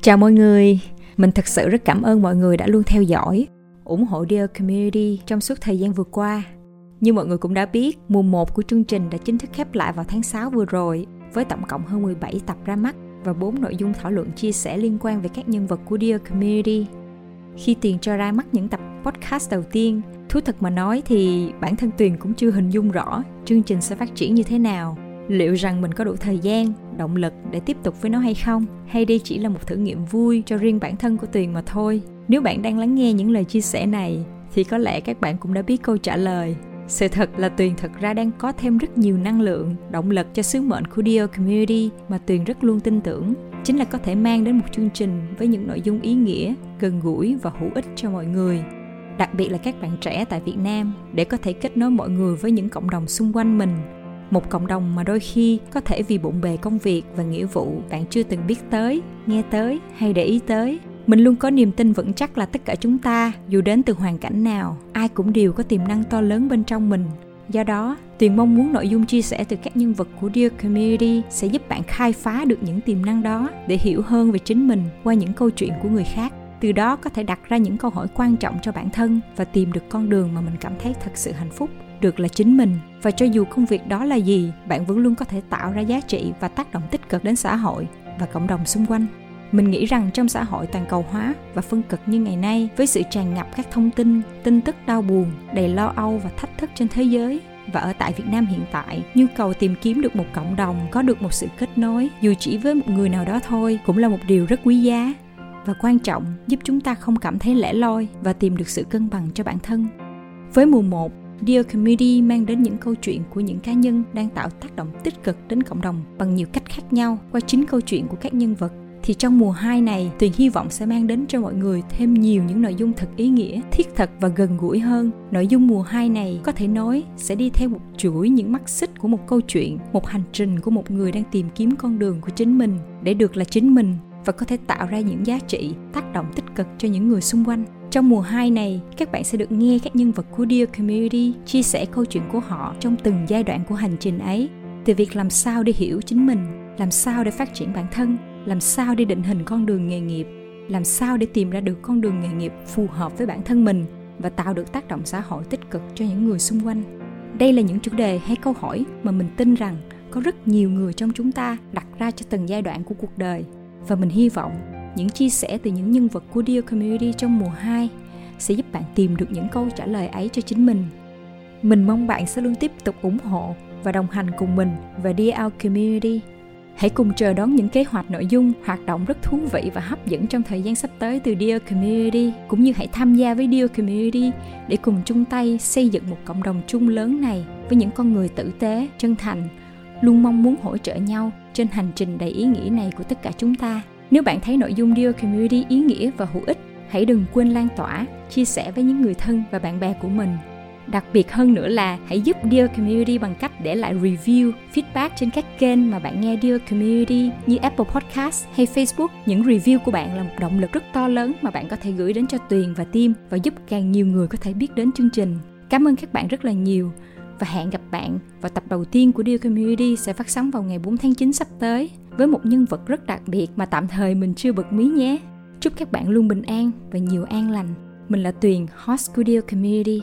Chào mọi người, mình thật sự rất cảm ơn mọi người đã luôn theo dõi, ủng hộ Dear Community trong suốt thời gian vừa qua. Như mọi người cũng đã biết, mùa 1 của chương trình đã chính thức khép lại vào tháng 6 vừa rồi với tổng cộng hơn 17 tập ra mắt và 4 nội dung thảo luận chia sẻ liên quan về các nhân vật của Dear Community. Khi Tiền cho ra mắt những tập podcast đầu tiên, thú thật mà nói thì bản thân Tuyền cũng chưa hình dung rõ chương trình sẽ phát triển như thế nào liệu rằng mình có đủ thời gian động lực để tiếp tục với nó hay không hay đây chỉ là một thử nghiệm vui cho riêng bản thân của tuyền mà thôi nếu bạn đang lắng nghe những lời chia sẻ này thì có lẽ các bạn cũng đã biết câu trả lời sự thật là Tuyền thật ra đang có thêm rất nhiều năng lượng, động lực cho sứ mệnh của Dear Community mà Tuyền rất luôn tin tưởng. Chính là có thể mang đến một chương trình với những nội dung ý nghĩa, gần gũi và hữu ích cho mọi người. Đặc biệt là các bạn trẻ tại Việt Nam để có thể kết nối mọi người với những cộng đồng xung quanh mình một cộng đồng mà đôi khi có thể vì bộn bề công việc và nghĩa vụ bạn chưa từng biết tới, nghe tới hay để ý tới. Mình luôn có niềm tin vững chắc là tất cả chúng ta, dù đến từ hoàn cảnh nào, ai cũng đều có tiềm năng to lớn bên trong mình. Do đó, tuyền mong muốn nội dung chia sẻ từ các nhân vật của dear community sẽ giúp bạn khai phá được những tiềm năng đó để hiểu hơn về chính mình qua những câu chuyện của người khác. Từ đó có thể đặt ra những câu hỏi quan trọng cho bản thân và tìm được con đường mà mình cảm thấy thật sự hạnh phúc được là chính mình. Và cho dù công việc đó là gì bạn vẫn luôn có thể tạo ra giá trị và tác động tích cực đến xã hội và cộng đồng xung quanh. Mình nghĩ rằng trong xã hội toàn cầu hóa và phân cực như ngày nay với sự tràn ngập các thông tin tin tức đau buồn đầy lo âu và thách thức trên thế giới và ở tại Việt Nam hiện tại, nhu cầu tìm kiếm được một cộng đồng có được một sự kết nối dù chỉ với một người nào đó thôi cũng là một điều rất quý giá. Và quan trọng giúp chúng ta không cảm thấy lẻ loi và tìm được sự cân bằng cho bản thân. Với mùa 1, Dear Community mang đến những câu chuyện của những cá nhân đang tạo tác động tích cực đến cộng đồng bằng nhiều cách khác nhau qua chính câu chuyện của các nhân vật thì trong mùa 2 này, Tuyền hy vọng sẽ mang đến cho mọi người thêm nhiều những nội dung thật ý nghĩa, thiết thực và gần gũi hơn. Nội dung mùa 2 này có thể nói sẽ đi theo một chuỗi những mắt xích của một câu chuyện, một hành trình của một người đang tìm kiếm con đường của chính mình để được là chính mình và có thể tạo ra những giá trị, tác động tích cực cho những người xung quanh. Trong mùa 2 này, các bạn sẽ được nghe các nhân vật của Dear Community chia sẻ câu chuyện của họ trong từng giai đoạn của hành trình ấy. Từ việc làm sao để hiểu chính mình, làm sao để phát triển bản thân, làm sao để định hình con đường nghề nghiệp, làm sao để tìm ra được con đường nghề nghiệp phù hợp với bản thân mình và tạo được tác động xã hội tích cực cho những người xung quanh. Đây là những chủ đề hay câu hỏi mà mình tin rằng có rất nhiều người trong chúng ta đặt ra cho từng giai đoạn của cuộc đời và mình hy vọng những chia sẻ từ những nhân vật của Dear Community trong mùa 2 sẽ giúp bạn tìm được những câu trả lời ấy cho chính mình. Mình mong bạn sẽ luôn tiếp tục ủng hộ và đồng hành cùng mình và Dear Community. Hãy cùng chờ đón những kế hoạch nội dung, hoạt động rất thú vị và hấp dẫn trong thời gian sắp tới từ Dear Community, cũng như hãy tham gia với Dear Community để cùng chung tay xây dựng một cộng đồng chung lớn này với những con người tử tế, chân thành, luôn mong muốn hỗ trợ nhau trên hành trình đầy ý nghĩa này của tất cả chúng ta. Nếu bạn thấy nội dung Dear Community ý nghĩa và hữu ích, hãy đừng quên lan tỏa, chia sẻ với những người thân và bạn bè của mình. Đặc biệt hơn nữa là hãy giúp Dear Community bằng cách để lại review, feedback trên các kênh mà bạn nghe Dear Community như Apple Podcast hay Facebook. Những review của bạn là một động lực rất to lớn mà bạn có thể gửi đến cho Tuyền và team và giúp càng nhiều người có thể biết đến chương trình. Cảm ơn các bạn rất là nhiều và hẹn gặp bạn vào tập đầu tiên của Dear Community sẽ phát sóng vào ngày 4 tháng 9 sắp tới với một nhân vật rất đặc biệt mà tạm thời mình chưa bật mí nhé. Chúc các bạn luôn bình an và nhiều an lành. Mình là Tuyền, host của Dear Community.